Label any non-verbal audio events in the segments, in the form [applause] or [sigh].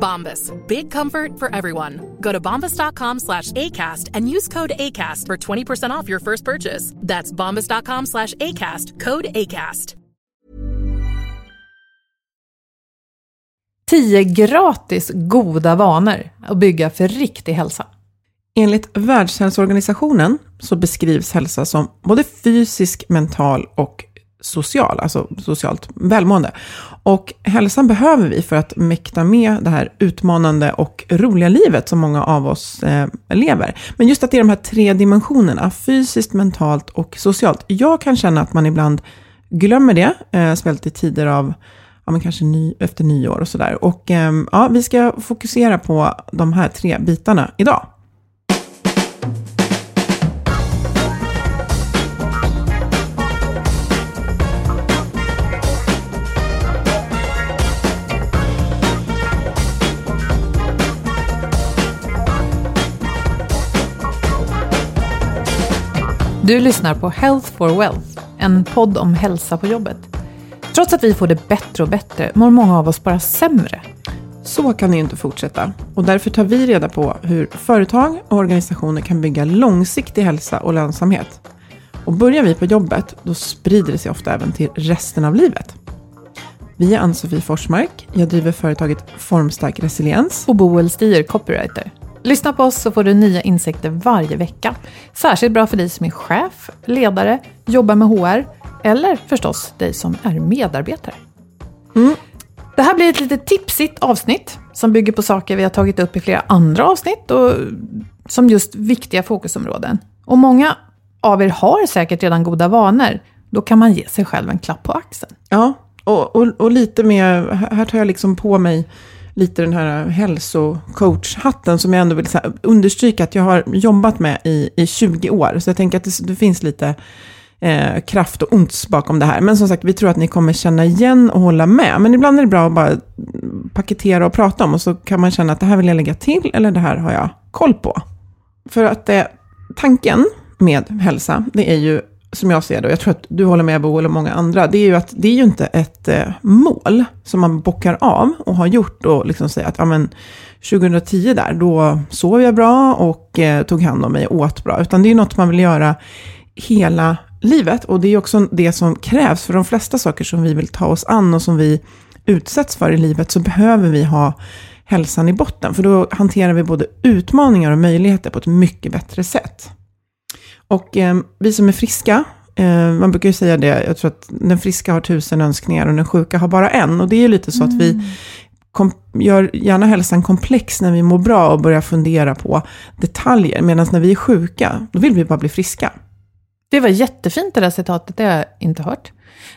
Bombas. Big comfort for everyone. Go to bombas.com slash ACAST and use code ACAST for 20% off your first purchase. That's bombas.com slash ACAST. Code ACAST. 10 gratis goda vanor att bygga för riktig hälsa. Enligt Världshälsoorganisationen så beskrivs hälsa som både fysisk, mental och social, alltså socialt välmående. Och hälsan behöver vi för att mäkta med det här utmanande och roliga livet som många av oss eh, lever. Men just att det är de här tre dimensionerna, fysiskt, mentalt och socialt. Jag kan känna att man ibland glömmer det, eh, speciellt i tider av ja, men kanske ny, efter nyår och sådär. Och eh, ja, vi ska fokusera på de här tre bitarna idag. Du lyssnar på Health for Wealth, en podd om hälsa på jobbet. Trots att vi får det bättre och bättre mår många av oss bara sämre. Så kan det inte fortsätta. Och därför tar vi reda på hur företag och organisationer kan bygga långsiktig hälsa och lönsamhet. Och börjar vi på jobbet, då sprider det sig ofta även till resten av livet. Vi är Ann-Sofie Forsmark. Jag driver företaget Formstark Resiliens. Och Boel Stier, copywriter. Lyssna på oss så får du nya insikter varje vecka. Särskilt bra för dig som är chef, ledare, jobbar med HR eller förstås dig som är medarbetare. Mm. Det här blir ett lite tipsigt avsnitt som bygger på saker vi har tagit upp i flera andra avsnitt och som just viktiga fokusområden. Och många av er har säkert redan goda vanor. Då kan man ge sig själv en klapp på axeln. Ja, och, och, och lite mer, här tar jag liksom på mig lite den här hälsocoach-hatten som jag ändå vill understryka att jag har jobbat med i, i 20 år. Så jag tänker att det, det finns lite eh, kraft och ont bakom det här. Men som sagt, vi tror att ni kommer känna igen och hålla med. Men ibland är det bra att bara paketera och prata om och så kan man känna att det här vill jag lägga till eller det här har jag koll på. För att eh, tanken med hälsa, det är ju som jag ser det, och jag tror att du håller med Bo eller många andra, det är ju att det är ju inte ett eh, mål som man bockar av och har gjort och liksom säger att ja, men, 2010 där, då sov jag bra och eh, tog hand om mig och åt bra, utan det är ju något man vill göra hela livet och det är också det som krävs. För de flesta saker som vi vill ta oss an och som vi utsätts för i livet så behöver vi ha hälsan i botten, för då hanterar vi både utmaningar och möjligheter på ett mycket bättre sätt. Och eh, vi som är friska, eh, man brukar ju säga det, jag tror att den friska har tusen önskningar och den sjuka har bara en. Och det är ju lite så mm. att vi kom, gör gärna hälsan komplex när vi mår bra och börjar fundera på detaljer. Medan när vi är sjuka, då vill vi bara bli friska. Det var jättefint det där citatet, det har jag inte hört.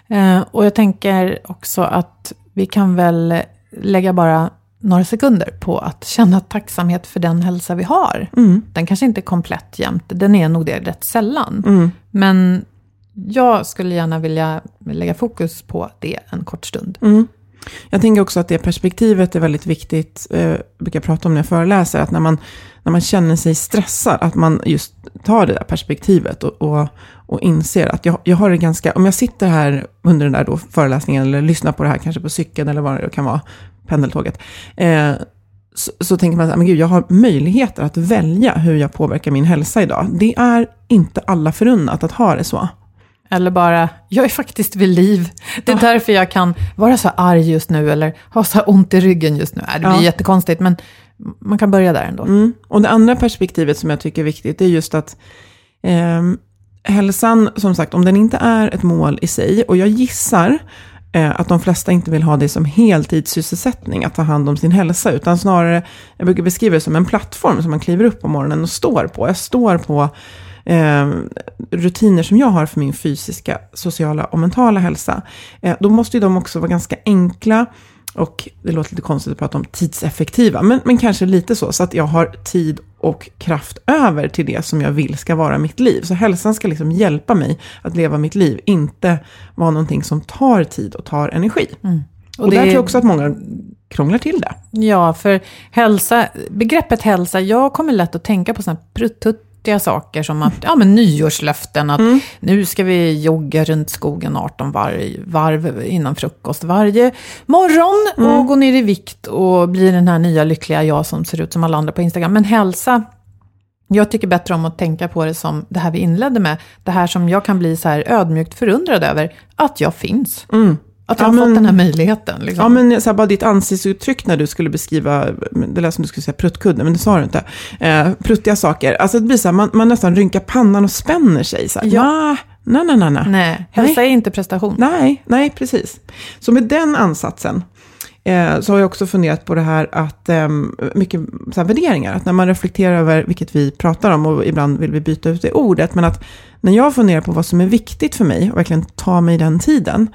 Eh, och jag tänker också att vi kan väl lägga bara några sekunder på att känna tacksamhet för den hälsa vi har. Mm. Den kanske inte är komplett jämt, den är nog det rätt sällan. Mm. Men jag skulle gärna vilja lägga fokus på det en kort stund. Mm. Jag tänker också att det perspektivet är väldigt viktigt, eh, jag brukar prata om när jag föreläser, att när man, när man känner sig stressad, att man just tar det där perspektivet och, och, och inser att jag, jag har det ganska, om jag sitter här under den där då föreläsningen, eller lyssnar på det här kanske på cykeln eller vad det kan vara, pendeltåget, eh, så, så, tänker man, men gud, jag har möjligheter att välja hur jag påverkar min hälsa idag. Det är inte alla förunnat att ha det så. Eller bara, jag är faktiskt vid liv. Det är ja. därför jag kan vara så arg just nu, eller ha så ont i ryggen just nu. Det blir ja. jättekonstigt, men man kan börja där ändå. Mm. Och det andra perspektivet som jag tycker är viktigt, är just att eh, hälsan, som sagt, om den inte är ett mål i sig, och jag gissar Eh, att de flesta inte vill ha det som heltidssysselsättning, att ta hand om sin hälsa, utan snarare, jag brukar beskriva det som en plattform som man kliver upp på morgonen och står på. Jag står på eh, rutiner som jag har för min fysiska, sociala och mentala hälsa, eh, då måste ju de också vara ganska enkla och det låter lite konstigt att prata om tidseffektiva, men, men kanske lite så, så att jag har tid och kraft över till det som jag vill ska vara mitt liv. Så hälsan ska liksom hjälpa mig att leva mitt liv, inte vara någonting som tar tid och tar energi. Mm. Och, och där tror jag också att många krånglar till det. Ja, för hälsa, begreppet hälsa, jag kommer lätt att tänka på sådana prutt futtiga saker som att, ja men nyårslöften, att mm. nu ska vi jogga runt skogen 18 varv, varv innan frukost varje morgon mm. och gå ner i vikt och bli den här nya lyckliga jag som ser ut som alla andra på Instagram. Men hälsa, jag tycker bättre om att tänka på det som det här vi inledde med, det här som jag kan bli så här ödmjukt förundrad över, att jag finns. Mm. Att jag ja, har men, fått den här möjligheten. Liksom. Ja, men så här, bara ditt ansiktsuttryck när du skulle beskriva, det lät som du skulle säga pruttkudde, men det sa du inte. Eh, pruttiga saker. Alltså det blir så här, man, man nästan rynkar pannan och spänner sig. Så här, ja. Nej, nej, nej, nej. Nej, hälsa är inte prestation. Nej, nej, precis. Så med den ansatsen, eh, så har jag också funderat på det här att eh, mycket så här, värderingar, att när man reflekterar över, vilket vi pratar om, och ibland vill vi byta ut det ordet, men att när jag funderar på vad som är viktigt för mig, och verkligen ta mig den tiden,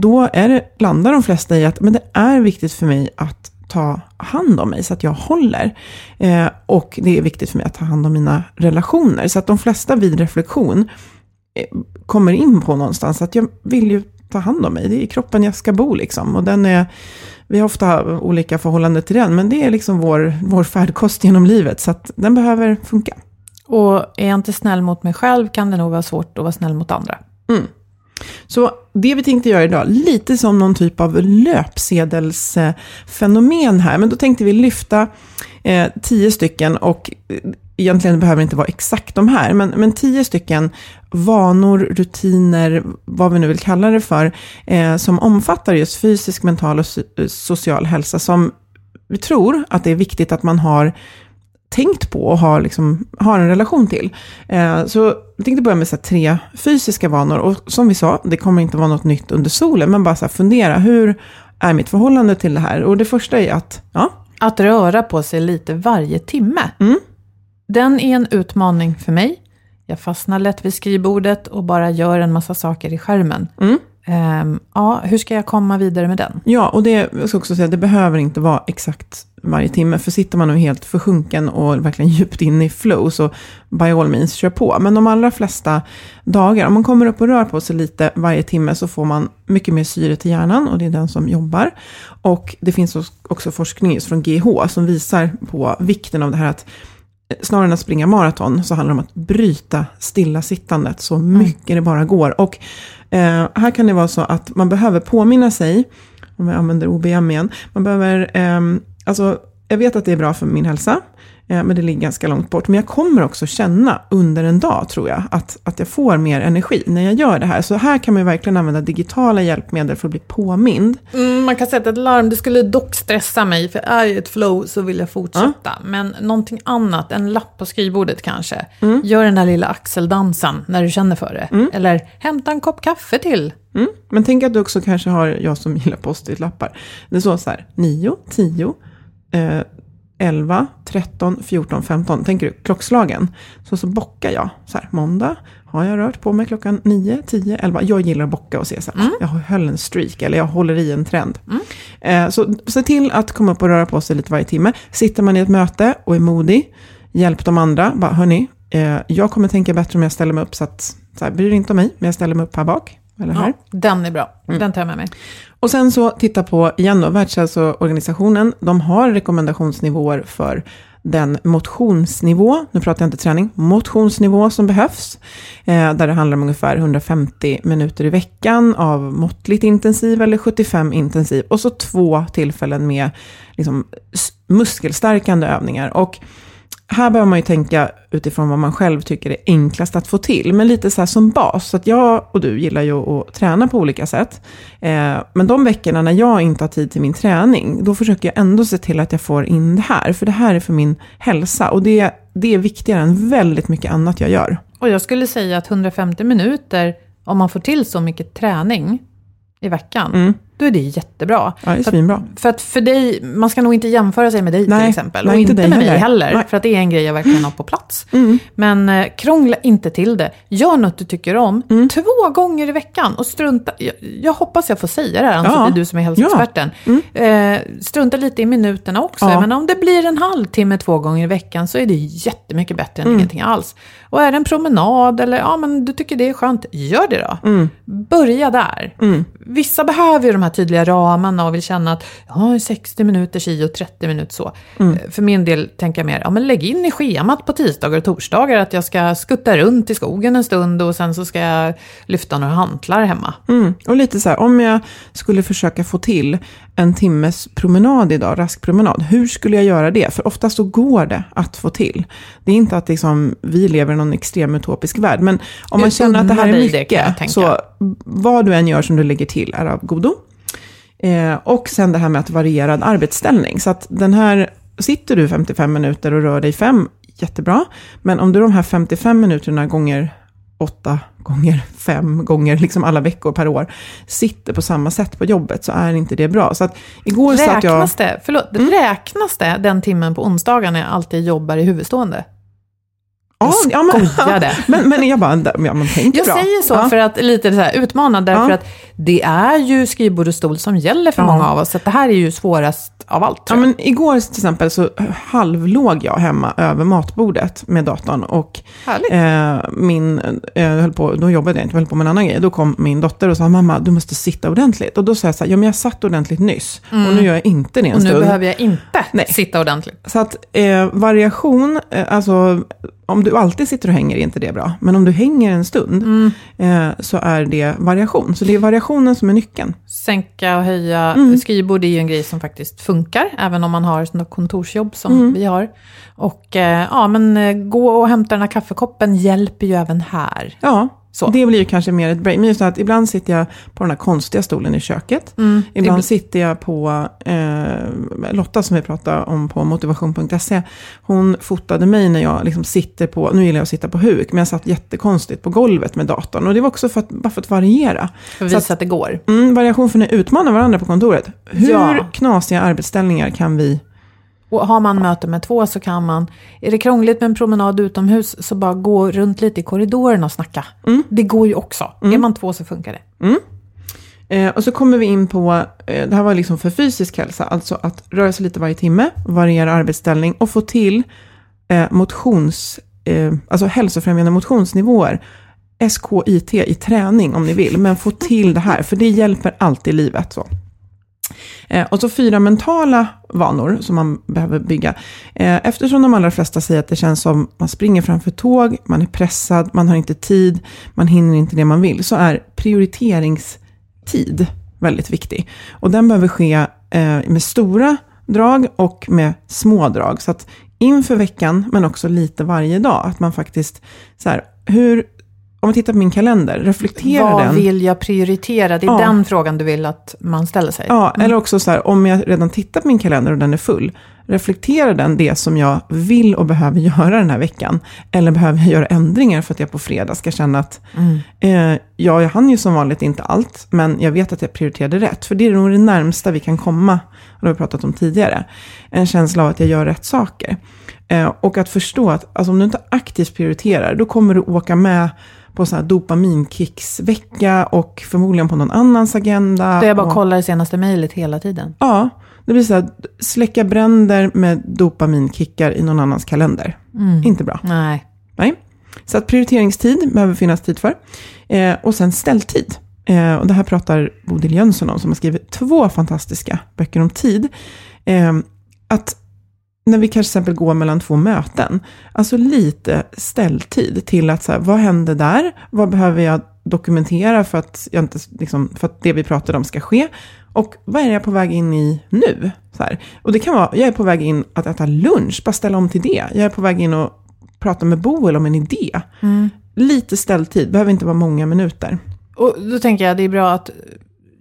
då är det, landar de flesta i att men det är viktigt för mig att ta hand om mig så att jag håller. Eh, och det är viktigt för mig att ta hand om mina relationer. Så att de flesta vid reflektion eh, kommer in på någonstans att jag vill ju ta hand om mig. Det är i kroppen jag ska bo liksom. Och den är, vi har ofta olika förhållanden till den, men det är liksom vår, vår färdkost genom livet. Så att den behöver funka. Och är jag inte snäll mot mig själv kan det nog vara svårt att vara snäll mot andra. Mm. Så det vi tänkte göra idag, lite som någon typ av löpsedelsfenomen här, men då tänkte vi lyfta eh, tio stycken och eh, egentligen behöver det inte vara exakt de här, men, men tio stycken vanor, rutiner, vad vi nu vill kalla det för, eh, som omfattar just fysisk, mental och eh, social hälsa, som vi tror att det är viktigt att man har tänkt på och har, liksom, har en relation till. Eh, så jag tänkte börja med så tre fysiska vanor. Och som vi sa, det kommer inte vara något nytt under solen, men bara så fundera, hur är mitt förhållande till det här? Och det första är att, ja. Att röra på sig lite varje timme. Mm. Den är en utmaning för mig. Jag fastnar lätt vid skrivbordet och bara gör en massa saker i skärmen. Mm. Um, ja, hur ska jag komma vidare med den? Ja, och det, jag ska också säga, det behöver inte vara exakt varje timme. För sitter man nu helt försjunken och verkligen [laughs] djupt in i flow, så by all means, kör på. Men de allra flesta dagar, om man kommer upp och rör på sig lite varje timme, så får man mycket mer syre till hjärnan, och det är den som jobbar. Och det finns också forskning från GH som visar på vikten av det här att snarare än att springa maraton så handlar det om att bryta stillasittandet så mm. mycket mm. det bara går. Och eh, här kan det vara så att man behöver påminna sig, om jag använder OBM igen, man behöver, eh, alltså jag vet att det är bra för min hälsa, men det ligger ganska långt bort. Men jag kommer också känna under en dag, tror jag, att, att jag får mer energi när jag gör det här. Så här kan man verkligen använda digitala hjälpmedel för att bli påmind. Mm, man kan sätta ett larm, det skulle dock stressa mig, för är jag ett flow så vill jag fortsätta. Ja. Men någonting annat, en lapp på skrivbordet kanske. Mm. Gör den där lilla axeldansen när du känner för det. Mm. Eller hämta en kopp kaffe till. Mm. Men tänk att du också kanske har, jag som gillar post-it-lappar. Det står så här, 9, 10, eh, 11, 13, 14, 15. Tänker du klockslagen? Så så bockar jag. Så här, måndag har jag rört på mig klockan 9, 10, 11. Jag gillar att bocka och se så här, mm. jag höll en streak eller jag håller i en trend. Mm. Eh, så se till att komma upp och röra på sig lite varje timme. Sitter man i ett möte och är modig, hjälp de andra. Bara, hörni, eh, jag kommer tänka bättre om jag ställer mig upp så att, så här, bryr inte om mig, men jag ställer mig upp här bak. Eller här. Ja, den är bra. Den tar jag med mig. Och sen så titta på, igen då, Världshälsoorganisationen, de har rekommendationsnivåer för den motionsnivå, nu pratar jag inte träning, motionsnivå som behövs. Eh, där det handlar om ungefär 150 minuter i veckan av måttligt intensiv eller 75 intensiv. Och så två tillfällen med liksom, muskelstärkande övningar. Och här behöver man ju tänka utifrån vad man själv tycker är enklast att få till. Men lite så som bas. Så att jag och du gillar ju att träna på olika sätt. Eh, men de veckorna när jag inte har tid till min träning, då försöker jag ändå se till att jag får in det här. För det här är för min hälsa. Och det, det är viktigare än väldigt mycket annat jag gör. Och jag skulle säga att 150 minuter, om man får till så mycket träning i veckan, då är det jättebra. Mm. Ja, det är för, svinbra. för att för dig, man ska nog inte jämföra sig med dig till Nej, exempel. nej, och inte inte med mig heller. heller. Nej. Mm. För att det är en grej jag verkligen har på plats. Men eh, krångla inte till det. Gör något du tycker om. Mm. Två gånger i veckan. Och strunta, jag, jag hoppas jag får säga det här, Ann-Sofie, Ja. du som är hälsoexperten. Eh, strunta lite i minuterna också. Ja. Men om det blir en halvtimme två gånger i veckan så är det jättemycket bättre Mm. än ingenting alls. Och är det en promenad eller ja, men du tycker det är skönt, gör det då. Mm. Börja där. Vissa behöver ju de här tydliga ramarna och vill känna att ja, 60 minuter si och 30 minuter så. Mm. Eh, För min del tänker jag mer, ja men lägg in i schemat på tisdagar och torsdagar att jag ska skutta runt i skogen en stund och sen så ska jag lyfta några hantlar hemma. Mm. Och lite så här, om jag skulle försöka få till en timmes promenad idag, rask promenad, hur skulle jag göra det? För oftast så går det att få till. Det är inte att liksom, vi lever i någon extrem utopisk värld, men om man känner att det här är det, mycket, tänka. så vad du än gör som du lägger till är av godo. Eh, och sen det här med att varierad arbetsställning. Så att den här, sitter du 55 minuter och rör dig 5, jättebra. Men om du de här 55 minuterna gånger 8 gånger 5 gånger liksom alla veckor per år sitter på samma sätt på jobbet så är inte det bra. Så att igår satt jag... Räknas det, förlåt, räknas det den timmen på onsdagen när jag alltid jobbar i huvudstående? Ja, men, skojade. [laughs] men, men jag bara, ja, man tänker Jag bra. säger så Ja. för att lite så här utmana, därför Ja. att det är ju skrivbord och stol som gäller för Ja. många av oss. Så det här är ju svårast av allt. Ja, men igår till exempel så halvlåg jag hemma över matbordet med datorn och eh, min, eh, höll på, då jobbade jag inte, jag höll på med en annan grej. Då kom min dotter och sa, mamma du måste sitta ordentligt. Och då sa jag så här, ja men jag satt ordentligt nyss och nu gör jag inte det en Mm. och nu stund. behöver jag inte Nej. sitta ordentligt. Så att eh, variation, eh, alltså om du alltid sitter och hänger är inte det bra. Men om du hänger en stund Mm. eh, så är det variation. Så det är variationen som är nyckeln. Sänka och höja Mm. skrivbord är ju en grej som faktiskt funkar, även om man har sådana kontorsjobb som Mm. vi har. Och eh, ja, men eh, gå och hämta den här kaffekoppen hjälper ju även här. Ja, Så. det blir ju kanske mer ett break. Men just att ibland sitter jag på den här konstiga stolen i köket. Mm. Ibland sitter jag på, eh, Lotta som vi pratade om på motivation.se, hon fotade mig när jag liksom sitter på, nu gillar jag att sitta på huk, men jag satt jättekonstigt på golvet med datorn. Och det var också för att, bara för att variera. För att visa att det går. Mm, variation för att ni utmanar varandra på kontoret. Hur Ja. knasiga arbetsställningar kan vi... Och har man möte med två så kan man, är det krångligt med en promenad utomhus så bara gå runt lite i korridoren och snacka. Mm. Det går ju också. Är man två så funkar det. Eh, och så kommer vi in på, eh, det här var liksom för fysisk hälsa, alltså att röra sig lite varje timme, variera arbetsställning och få till eh, motions, eh, alltså hälsofrämjande motionsnivåer. SKIT i träning om ni vill, men få till det här, för det hjälper alltid i livet. Så. Eh, och så fyra mentala vanor som man behöver bygga. Eh, eftersom de allra flesta säger att det känns som man springer framför tåg, man är pressad, man har inte tid, man hinner inte det man vill, så är prioriteringstid väldigt viktig. Och den behöver ske eh, med stora drag och med små drag. Så att inför veckan, men också lite varje dag, att man faktiskt, så här, hur, om man tittar på min kalender, reflektera Vad den. vill jag prioritera? Det är Ja. den frågan du vill att man ställer sig. Ja, eller också så här, om jag redan tittar på min kalender och den är full, reflekterar den det som jag vill och behöver göra den här veckan? Eller behöver jag göra ändringar för att jag på fredag ska känna att, eh, ja, jag hann ju som vanligt inte allt, men jag vet att jag prioriterade rätt. För det är nog det närmsta vi kan komma, och det har vi pratat om tidigare, en känsla av att jag gör rätt saker. Eh, och att förstå att alltså, om du inte aktivt prioriterar, då kommer du åka med på så här dopaminkicksvecka och förmodligen på någon annans agenda. Där jag bara och, kollar det senaste mejlet hela tiden. Ja, det blir så här, släcka bränder med dopaminkickar i någon annans kalender. Inte bra. Nej. Nej. Så att prioriteringstid behöver finnas tid för. Eh, och sen ställtid. Eh, och det här pratar Bodil Jönsson om, som har skrivit två fantastiska böcker om tid. Eh, att när vi kanske till exempel går mellan två möten, alltså lite ställtid till att så här, vad händer där? Vad behöver jag dokumentera för att, jag inte, liksom, för att det vi pratade om ska ske? Och vad är jag på väg in i nu? Så här. Och det kan vara, jag är på väg in att äta lunch, bara ställa om till det. Jag är på väg in och prata med Boel om en idé. Mm. Lite ställtid, behöver inte vara många minuter. Och då tänker jag att det är bra att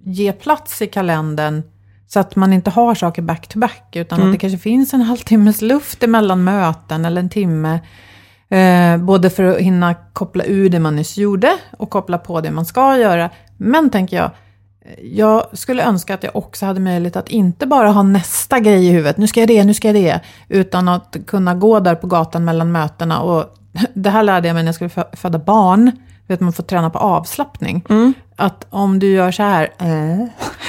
ge plats i kalendern så att man inte har saker back to back, utan Mm. att det kanske finns en [laughs] halvtimmes luft emellan möten eller en timme. Eh, både för att hinna koppla ur det man nyss gjorde och koppla på det man ska göra. Men tänker jag, jag skulle önska att jag också hade möjlighet att inte bara ha nästa grej i huvudet, nu ska jag det, nu ska jag det, utan att kunna gå där på gatan mellan mötena. Och [laughs] det här lärde jag mig när jag skulle fö- föda barn, vet man får träna på avslappning. Att om du gör så här, äh,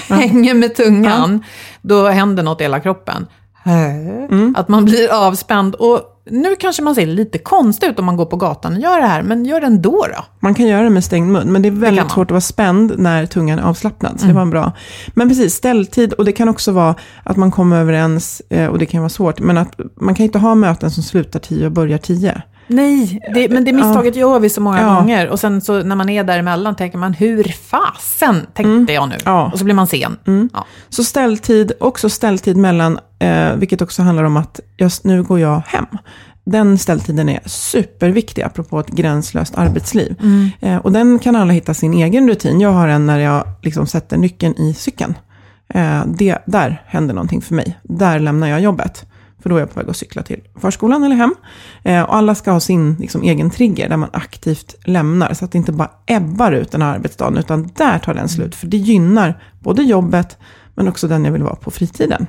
[laughs] hänger med tungan, då händer något i hela kroppen. Äh, Att man blir avspänd. Och nu kanske man ser lite konstigt ut om man går på gatan och gör det här, men gör det ändå då. Man kan göra det med stängd mun, men det är väldigt man. svårt att vara spänd när tungan är avslappnad. Så det var en bra. Men precis, ställtid. Och det kan också vara att man kommer överens, eh, och det kan vara svårt, men att man kan inte ha möten som slutar tio och börjar tio. Nej, det, men det misstaget gör vi så många Ja. gånger. Och sen så när man är däremellan tänker man, hur fasen tänkte jag nu? Mm. Ja. Och så blir man sen. Ja. Så ställtid, också ställtid mellan, eh, vilket också handlar om att just nu går jag hem. Den ställtiden är superviktig, apropå ett gränslöst arbetsliv. Eh, och den kan alla hitta sin egen rutin. Jag har en när jag liksom sätter nyckeln i cykeln. Eh, det, där händer någonting för mig. Där lämnar jag jobbet. För då är jag på väg att cykla till förskolan eller hem. Eh, och alla ska ha sin liksom, egen trigger där man aktivt lämnar. Så att det inte bara ebbar ut den här arbetsdagen, utan där tar den slut. För det gynnar både jobbet, men också den jag vill vara på fritiden.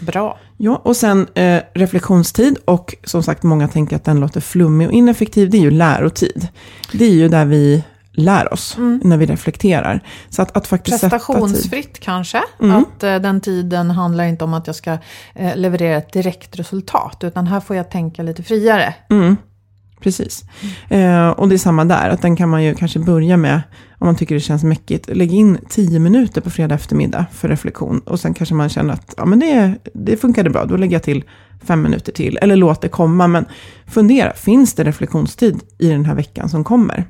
Bra. Ja, och sen eh, reflektionstid. Och som sagt, många tänker att den låter flummig och ineffektiv. Det är ju lärotid. Det är ju där vi lär oss när vi reflekterar. Så att, att faktiskt. Prestationsfritt kanske. Mm. Att eh, den tiden handlar inte om att jag ska eh, leverera ett direkt resultat. Utan här får jag tänka lite friare. Mm, precis. Eh, och det är samma där, att den kan man ju kanske börja med, om man tycker det känns mäckigt, lägg in tio minuter på fredag eftermiddag för reflektion. Och sen kanske man känner att ja, men det, det funkade bra, då lägger jag till fem minuter till. Eller låt det komma, men fundera, finns det reflektionstid i den här veckan som kommer?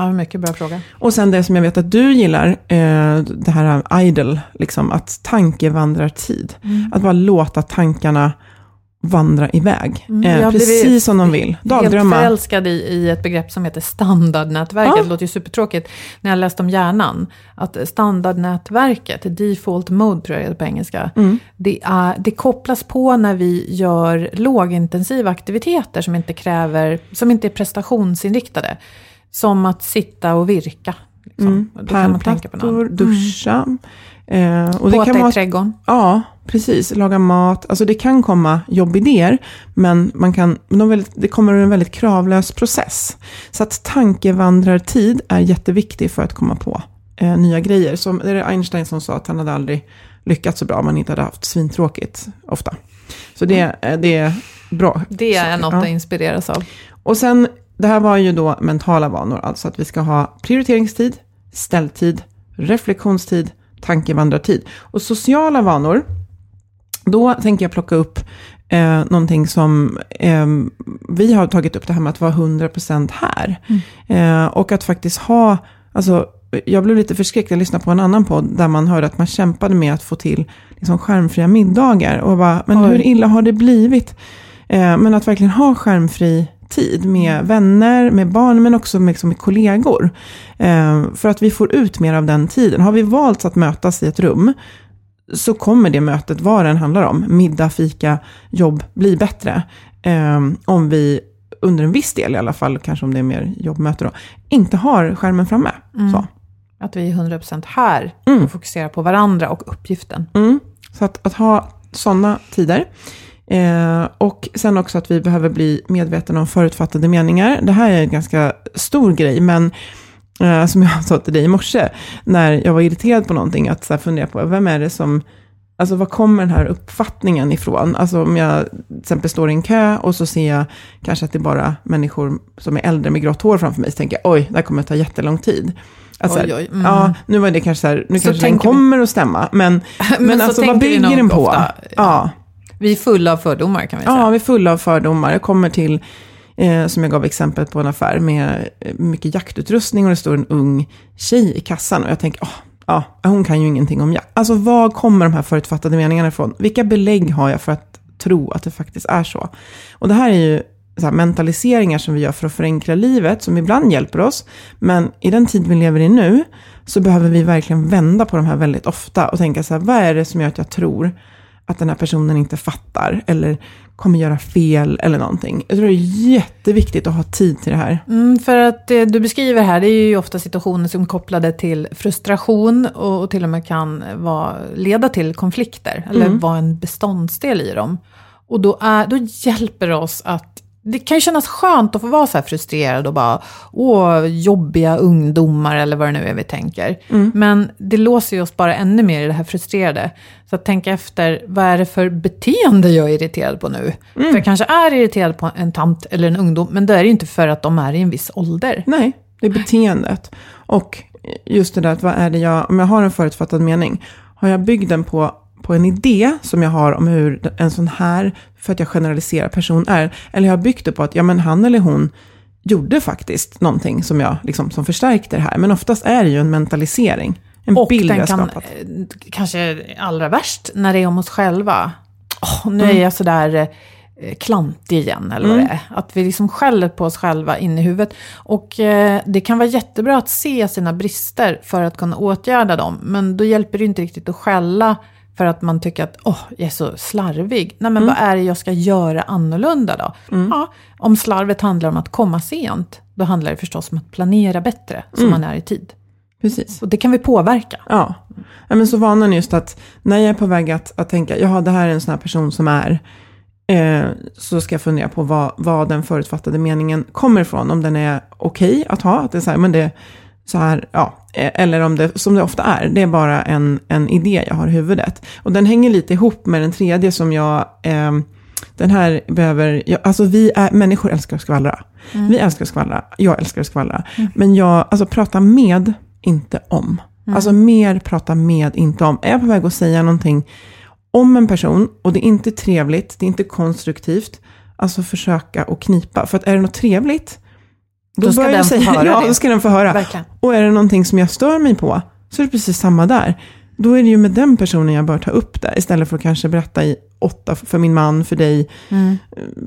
Ja, mycket bra fråga. Och sen det som jag vet att du gillar, eh, det här idle, liksom, att tankevandrar-tid. Att bara låta tankarna vandra iväg. Mm, eh, jag precis som de vill. Helt Dagdrömma. förälskad i, i ett begrepp som heter standardnätverket. Ja. Det låter ju supertråkigt när jag läste om hjärnan. Att standardnätverket, default mode tror jag det är på engelska, Mm. det, är, det kopplas på när vi gör lågintensiva aktiviteter som inte kräver, som inte är prestationsinriktade. Som att sitta och virka. Liksom. Mm. Då kan man tänka på något. Pärlplattor, duscha. Eh, och det Påta kan i trädgården. ja, precis. Laga mat. Alltså det kan komma jobbidéer, men man kan, de väldigt, det kommer ur en väldigt kravlös process. Så att tankevandrartid är jätteviktig för att komma på eh, nya grejer. Som det är Einstein som sa att han hade aldrig lyckats så bra om han inte hade haft svintråkigt ofta. Så det, eh, det är bra. Det är saker. något Ja. att inspireras av. Och sen, det här var ju då mentala vanor, alltså att vi ska ha prioriteringstid, ställtid, reflektionstid, tankevandrartid. Och sociala vanor, då tänker jag plocka upp eh, någonting som eh, vi har tagit upp, det här med att vara 100% här. Eh, och att faktiskt ha, alltså jag blev lite förskräckt, jag lyssnade på en annan podd där man hörde att man kämpade med att få till liksom, skärmfria middagar. Och bara, men Oj. hur illa har det blivit? Eh, men att verkligen ha skärmfri tid med vänner, med barn, men också med, liksom, med kollegor. Eh, för att vi får ut mer av den tiden. Har vi valt att mötas i ett rum, så kommer det mötet, vad den handlar om, middag, fika, jobb, bli bättre. Eh, om vi under en viss del i alla fall, kanske om det är mer jobbmöte då, inte har skärmen framme. Så. Att vi är 100% här Mm. och fokuserar på varandra och uppgiften. Mm. Så att, att ha sådana tider. Eh, och sen också att vi behöver bli medvetna om förutfattade meningar. Det här är en ganska stor grej, men eh, som jag [laughs] sa till dig i morse, när jag var irriterad på någonting, att så här, fundera på, vem är det som, alltså var kommer den här uppfattningen ifrån? Alltså om jag till exempel står i en kö och så ser jag kanske att det är bara människor som är äldre med grått hår framför mig, så tänker jag, oj, det här kommer att ta jättelång tid. Alltså, Oj, oj, mm. Ja, nu var det kanske så här, nu Så kanske den tänker vi- kommer att stämma, men, [laughs] men, Men så alltså vad bygger den på? ofta. ja. Vi är fulla av fördomar kan vi säga. Ja, vi är fulla av fördomar. Jag kommer till, eh, som jag gav exempel på en affär med eh, mycket jaktutrustning och det står en ung tjej i kassan. Och jag tänker, oh, ja, hon kan ju ingenting om jakt. Alltså var kommer de här förutfattade meningarna ifrån? Vilka belägg har jag för att tro att det faktiskt är så? Och det här är ju så här, mentaliseringar som vi gör för att förenkla livet, som ibland hjälper oss. Men i den tid vi lever i nu, så behöver vi verkligen vända på de här väldigt ofta och tänka så här, vad är det som gör att jag tror att den här personen inte fattar eller kommer göra fel eller någonting. Jag tror det är jätteviktigt att ha tid till det här. Mm, för att det du beskriver här, det är ju ofta situationer som är kopplade till frustration och, och till och med kan vara, leda till konflikter, eller Mm. vara en beståndsdel i dem. Och då, är, då hjälper det oss att det kan ju kännas skönt att få vara så här frustrerad och bara, åh, jobbiga ungdomar eller vad det nu är vi tänker. Men det låser ju oss bara ännu mer i det här frustrerade. Så att tänka efter, vad är det för beteende jag är irriterad på nu? För jag kanske är irriterad på en tant eller en ungdom, men det är det ju inte för att de är i en viss ålder. Nej, det är beteendet. Och just det där att vad är det jag, om jag har en förutfattad mening, har jag byggt den på, på en idé som jag har om hur en sån här, för att jag generaliserar person är, eller jag har byggt det på att ja, men han eller hon gjorde faktiskt någonting som, jag, liksom, som förstärkte det här. Men oftast är det ju en mentalisering. En Och bild den kan, skapat. eh, kanske allra värst, när det är om oss själva. Åh, nu Mm. är jag sådär eh, klantig igen, eller vad det är. Att vi liksom skäller på oss själva in i huvudet. Och eh, det kan vara jättebra att se sina brister för att kunna åtgärda dem. Men då hjälper det inte riktigt att skälla för att man tycker att åh, jag är så slarvig. Nej, men vad är det jag ska göra annorlunda då? Ja, om slarvet handlar om att komma sent, då handlar det förstås om att planera bättre, så man är i tid. Precis. Och det kan vi påverka. Ja. ja, men så vanan just att när jag är på väg att, att tänka, ja det här är en sån här person som är, eh, så ska jag fundera på vad, vad den förutfattade meningen kommer ifrån. Om den är okej att ha, att det är så här, men det är så här, ja, eh, eller om det, som det ofta är, det är bara en, en idé jag har i huvudet. Och den hänger lite ihop med den tredje som jag, eh, den här behöver, ja, alltså vi är, människor älskar att skvallra. Vi älskar att skvallra, jag älskar att skvallra. Men jag, alltså prata med, inte om. Alltså mer prata med, inte om. Är jag på väg att säga någonting om en person och det är inte trevligt, det är inte konstruktivt, alltså försöka att knipa. För att är det något trevligt, Då ska börjar den säga, få höra [laughs] ja, det. då ska den få höra. Verkligen. Och är det någonting som jag stör mig på, så är det precis samma där. Då är det ju med den personen jag bör ta upp det, istället för att kanske berätta i åtta för min man, för dig,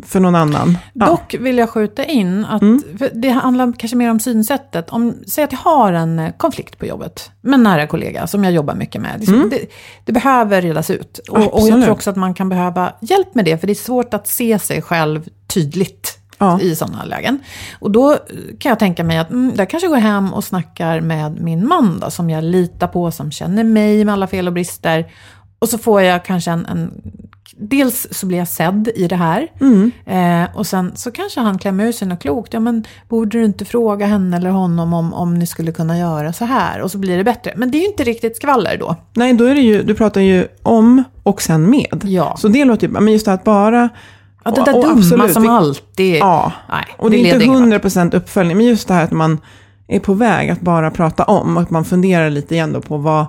för någon annan. Ja. Dock vill jag skjuta in att för det handlar kanske mer om synsättet. Om, säg att jag har en eh, konflikt på jobbet med en nära kollega som jag jobbar mycket med. Liksom, det, det behöver redas ut. Och, och jag tror också att man kan behöva hjälp med det, för det är svårt att se sig själv tydligt. Ja. i sådana lägen. Och då eh, kan jag tänka mig att mm, jag kanske går hem och snackar med min man då, som jag litar på, som känner mig med alla fel och brister. Och så får jag kanske en, en dels så blir jag sedd i det här. Eh, och sen så kanske han klämmer ur sig något klokt. Ja men borde du inte fråga henne eller honom om, om ni skulle kunna göra så här? Och så blir det bättre. Men det är ju inte riktigt skvaller då. Nej, då är det ju, du pratar ju om och sen med. Ja. Så det låter ju, men just det att bara... Ja, det där och dumma absolut, som vi- alltid... Ja, Nej, och det är leder inte ingen vart. 100% uppföljning, men just det här att man är på väg att bara prata om, och att man funderar lite igen då på vad,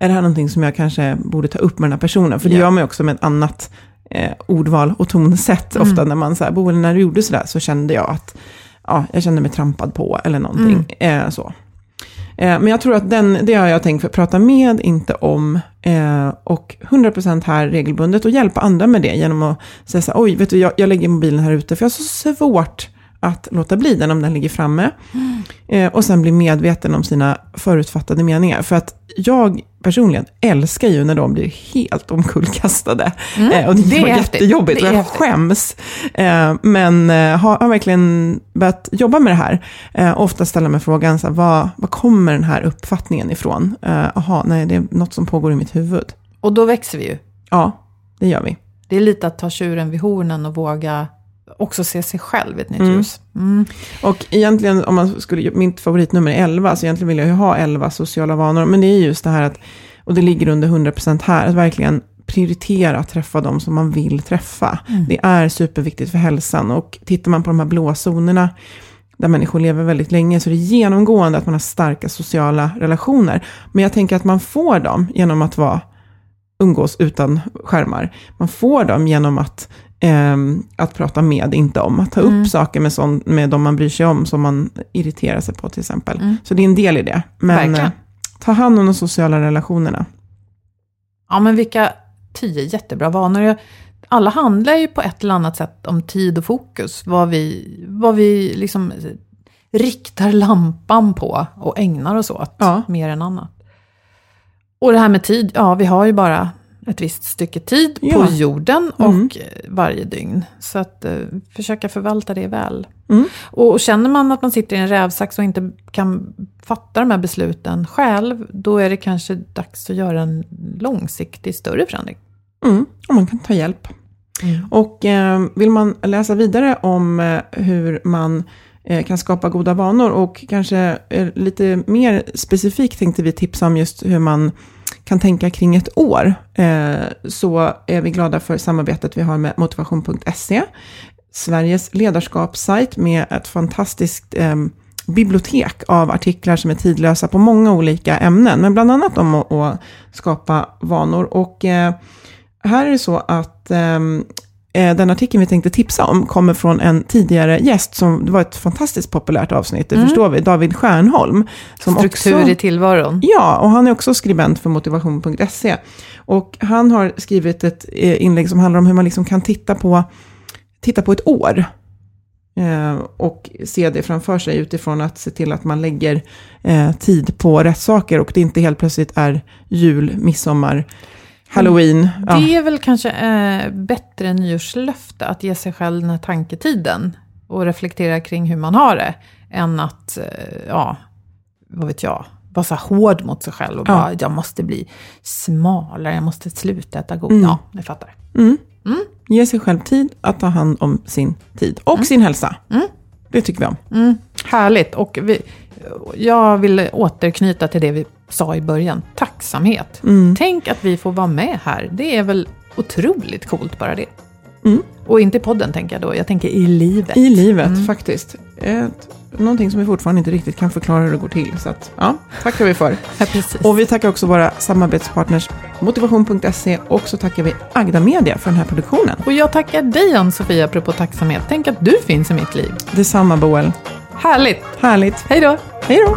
är det här någonting som jag kanske borde ta upp med den här personen? För det Ja. gör man ju också med ett annat eh, ordval och tonsätt, Mm. ofta när man säger, Boel, när du gjorde sådär så kände jag att, ja, jag kände mig trampad på, eller någonting Mm. eh, så. Eh, Men jag tror att den, det har jag tänkt för prata med, inte om. Eh, och 100% här regelbundet och hjälpa andra med det genom att säga så här, oj, vet du, jag, jag lägger mobilen här ute för jag har så svårt att låta bli den om den ligger framme. Eh, och sen bli medveten om sina förutfattade meningar. För att jag personligen älskar ju när de blir helt omkullkastade. Eh, och det, Det är var jättejobbigt Det är och jag häftigt. skäms. Eh, men eh, har, har verkligen börjat jobba med det här. Eh, ofta ställa mig frågan, så här, vad, vad kommer den här uppfattningen ifrån? Eh, Jaha, nej, det är något som pågår i mitt huvud. Och då växer vi ju. Ja, det gör vi. Det är lite att ta tjuren vid hornen och våga också se sig själv i ett nytt Mm. ljus. Mm. Och egentligen, om man skulle, mitt favoritnummer är 11, så egentligen vill jag ju ha 11 sociala vanor. Men det är just det här att, och det ligger under 100% här, att verkligen prioritera att träffa de som man vill träffa. Det är superviktigt för hälsan. Och tittar man på de här blåa zonerna, där människor lever väldigt länge, så det är genomgående att man har starka sociala relationer. Men jag tänker att man får dem genom att vara, umgås utan skärmar. Man får dem genom att, att prata med, inte om. Att ta Mm. upp saker med, sån, med de man bryr sig om, som man irriterar sig på till exempel. Mm. Så det är en del i det. Men Verkligen. eh, ta hand om de sociala relationerna. Ja, men vilka tio jättebra vanor. Alla handlar ju på ett eller annat sätt om tid och fokus. Vad vi, vad vi liksom riktar lampan på och ägnar oss åt Ja. mer än annat. Och det här med tid, ja vi har ju bara ett visst stycke tid Ja. på jorden och Mm. varje dygn. Så att eh, försöka förvalta det väl. Mm. Och, och känner man att man sitter i en rävsax och inte kan fatta de här besluten själv, då är det kanske dags att göra en långsiktig större förändring. Mm, och man kan ta hjälp. Och eh, vill man läsa vidare om eh, hur man eh, kan skapa goda vanor och kanske eh, lite mer specifikt tänkte vi tipsa om just hur man kan tänka kring ett år. Eh, så är vi glada för samarbetet vi har med motivation.se. Sveriges ledarskapssajt med ett fantastiskt eh, bibliotek av artiklar som är tidlösa på många olika ämnen, men bland annat om att, skapa vanor. Och eh, här är det så att den artikeln vi tänkte tipsa om kommer från en tidigare gäst, som det var ett fantastiskt populärt avsnitt, det förstår vi, David Stjärnholm. Som Struktur också, i tillvaron. Ja, och han är också skribent för motivation.se. Och han har skrivit ett eh, inlägg som handlar om hur man liksom kan titta på, titta på ett år. Eh, och se det framför sig utifrån att se till att man lägger eh, tid på rätt saker och det inte helt plötsligt är jul, midsommar, halloween. Ja. Det är väl kanske eh, bättre nyårslöfte att ge sig själv den här tanketiden och reflektera kring hur man har det, än att, eh, ja, vad vet jag, vara så hård mot sig själv och Ja. bara, jag måste bli smalare, jag måste sluta äta god. Mm. Ja, ni fattar. Mm. Ge sig själv tid att ta hand om sin tid och sin hälsa. Det tycker vi om. Mm, härligt. Och vi, jag vill återknyta till det vi sa i början. Tacksamhet. Mm. Tänk att vi får vara med här. Det är väl otroligt coolt bara det. Mm. Och inte i podden tänker jag då, jag tänker i livet. I livet Mm. faktiskt. Ett, någonting som vi fortfarande inte riktigt kan förklara hur det går till. Så att, ja, tackar vi för. [laughs] Ja. Och vi tackar också våra samarbetspartners motivation.se och så tackar vi Agda Media för den här produktionen. Och jag tackar dig Ann-Sofia apropå tacksamhet. Tänk att du finns i mitt liv. Detsamma Boel. Härligt. Härligt. Hej då. Hej då.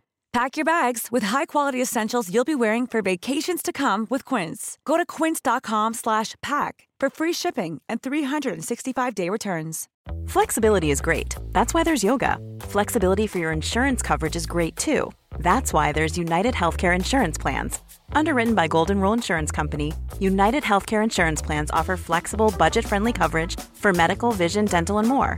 Pack your bags with high-quality essentials you'll be wearing for vacations to come with Quince. Go to quince.com slash pack for free shipping and 365-day returns. Flexibility is great. That's why there's yoga. Flexibility for your insurance coverage is great too. That's why there's United Healthcare Insurance Plans. Underwritten by Golden Rule Insurance Company, United Healthcare Insurance Plans offer flexible, budget friendly coverage for medical, vision, dental, and more.